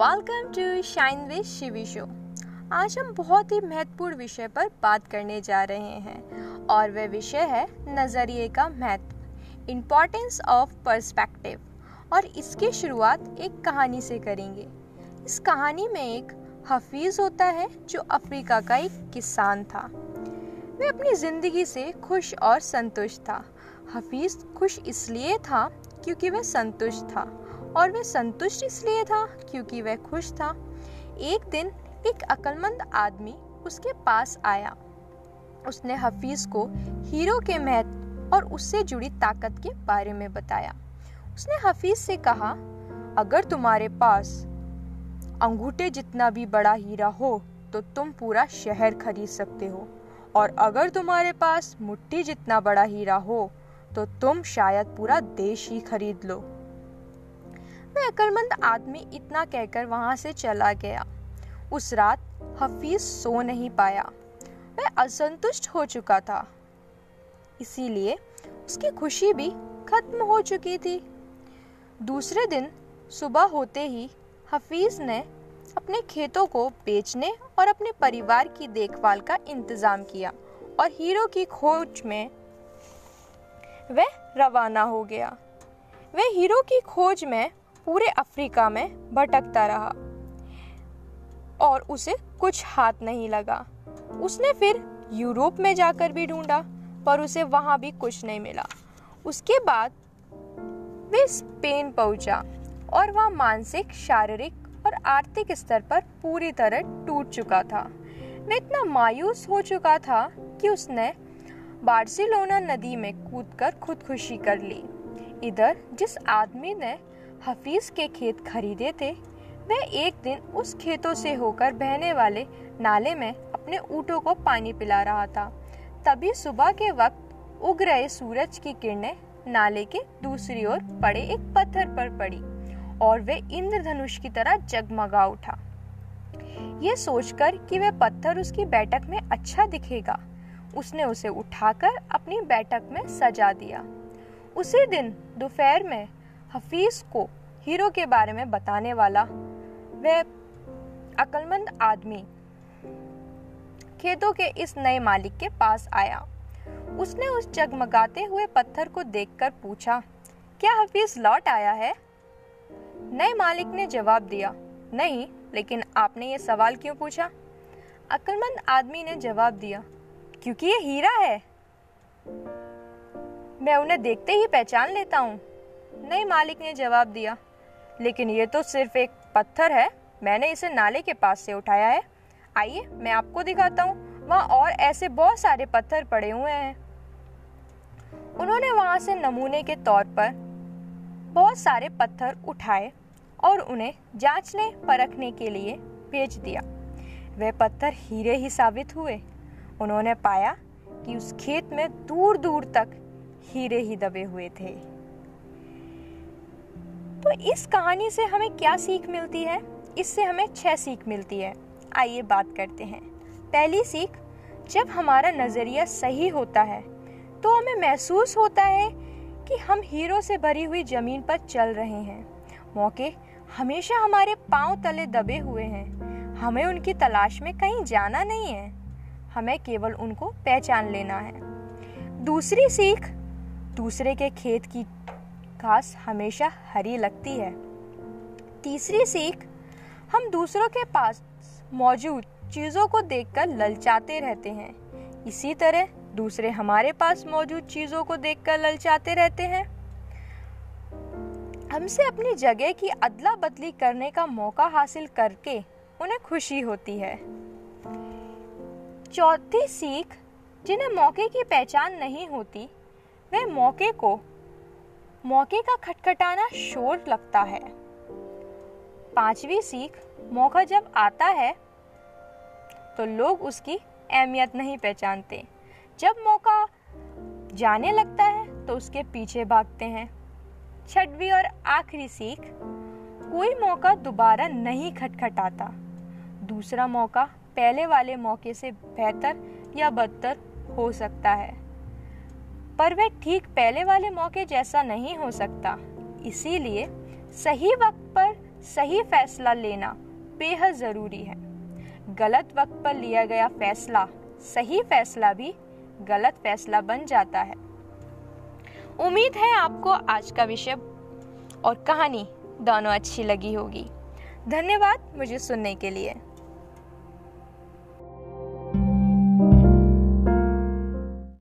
Welcome to shine with Shivi show आज हम बहुत ही महत्वपूर्ण विषय पर बात करने जा रहे हैं और वह विषय है नज़रिए का महत्व इम्पोर्टेंस ऑफ़ पर्सपेक्टिव और इसकी शुरुआत एक कहानी से करेंगे। इस कहानी में एक हफीज़ होता है जो अफ्रीका का एक किसान था। वह अपनी ज़िंदगी से खुश और संतुष्ट था। हफीज़ खुश इसलिए था क्योंकि वह संतुष्ट था। और वह संतुष्ट इसलिए था क्योंकि वह खुश था। एक दिन एक अक्लमंद आदमी उसके पास आया। उसने हफीज को हीरो के महत्व और उससे जुड़ी ताकत के बारे में बताया। उसने हफीज से कहा, अगर तुम्हारे पास अंगूठे जितना भी बड़ा हीरा हो तो तुम पूरा शहर खरीद सकते हो। और अगर तुम्हारे पास मुट्ठी जितना बड़ा हीरा हो तो तुम शायद पूरा देश ही खरीद लो। वह अकलमंद आदमी इतना कहकर वहाँ से चला गया। उस रात हफीज सो नहीं पाया। वह असंतुष्ट हो चुका था। इसीलिए उसकी खुशी भी खत्म हो चुकी थी। दूसरे दिन सुबह होते ही हफीज ने अपने खेतों को बेचने और अपने परिवार की देखभाल का इंतज़ाम किया और हीरो की खोज में वह रवाना हो गया। वह हीरो की खोज में पूरे अफ्रीका में भटकता रहा और उसे कुछ हाथ नहीं लगा। उसने फिर यूरोप में जाकर भी ढूंढा, पर उसे वहाँ भी कुछ नहीं मिला। उसके बाद वे स्पेन पहुँचा और वह मानसिक, शारीरिक और आर्थिक स्तर पर पूरी तरह टूट चुका था। वह इतना मायूस हो चुका था कि उसने बार्सिलोना नदी में कूदकर खुदकुशी कर ली। इधर जिस आदमी ने हफीज के खेत खरीदे थे। वह एक दिन उस खेतों से होकर बहने वाले नाले में अपने ऊँटों को पानी पिला रहा था। तभी सुबह के वक्त उग रहे सूरज की किरणें नाले के दूसरी ओर पड़े एक पत्थर पर पड़ी और वे इंद्रधनुष की तरह जगमगा उठा। ये सोचकर कि वह पत्थर उसकी बैठक में अच्छा दिखेगा, उसने उसे उठाकर अपनी बैठक में सजा दिया। उसी दिन दोपहर में हफीज को हीरो के बारे में बताने वाला वह अक्लमंद आदमी खेतों के इस नए मालिक के पास आया। उसने उस जगमगाते हुए पत्थर को देखकर पूछा, क्या हफीज लौट आया है? नए मालिक ने जवाब दिया, नहीं, लेकिन आपने ये सवाल क्यों पूछा? अक्लमंद आदमी ने जवाब दिया, क्योंकि ये हीरा है। मैं उन्हें देखते ही पहचान लेता हूँ। नए मालिक ने जवाब दिया। लेकिन ये तो सिर्फ़ एक पत्थर है। मैंने इसे नाले के पास से उठाया है। आइए, मैं आपको दिखाता हूँ। वहाँ और ऐसे बहुत सारे पत्थर पड़े हुए हैं। उन्होंने वहाँ से नमूने के तौर पर बहुत सारे पत्थर उठाए और उन्हें जांचने, परखने के लिए भेज दिया। वे पत्थर हीरे ही साबित हुए। उन्होंने पाया कि उस खेत में दूर दूर तक हीरे ही दबे हुए थे। तो इस कहानी से हमें क्या सीख मिलती है? इससे हमें छह सीख मिलती है। आइए बात करते हैं। पहली सीख, जब हमारा नज़रिया सही होता है तो हमें महसूस होता है कि हम हीरो से भरी हुई ज़मीन पर चल रहे हैं। मौके हमेशा हमारे पाँव तले दबे हुए हैं। हमें उनकी तलाश में कहीं जाना नहीं है। हमें केवल उनको पहचान लेना है। दूसरी सीख, दूसरे के खेत की घास हमेशा हरी लगती है। तीसरी सीख, हम दूसरों के पास मौजूद चीज़ों को देखकर ललचाते रहते हैं। इसी तरह दूसरे हमारे पास मौजूद चीज़ों को देखकर ललचाते रहते हैं। हमसे अपनी जगह की अदला बदली करने का मौका हासिल करके उन्हें खुशी होती है। चौथी सीख, जिन्हें मौके की पहचान नहीं होती, वे मौके को मौके का खटखटाना शोर लगता है। पांचवी सीख मौका जब आता है तो लोग उसकी अहमियत नहीं पहचानते। जब मौका जाने लगता है तो उसके पीछे भागते हैं। छठवीं और आखिरी सीख, कोई मौका दोबारा नहीं खटखटाता। दूसरा मौका पहले वाले मौके से बेहतर या बदतर हो सकता है। पर वह ठीक पहले वाले मौके जैसा नहीं हो सकता। इसीलिए सही वक्त पर सही फैसला लेना बेहद ज़रूरी है। गलत वक्त पर लिया गया फैसला, सही फैसला भी गलत फैसला बन जाता है। उम्मीद है आपको आज का विषय और कहानी दोनों अच्छी लगी होगी। धन्यवाद मुझे सुनने के लिए।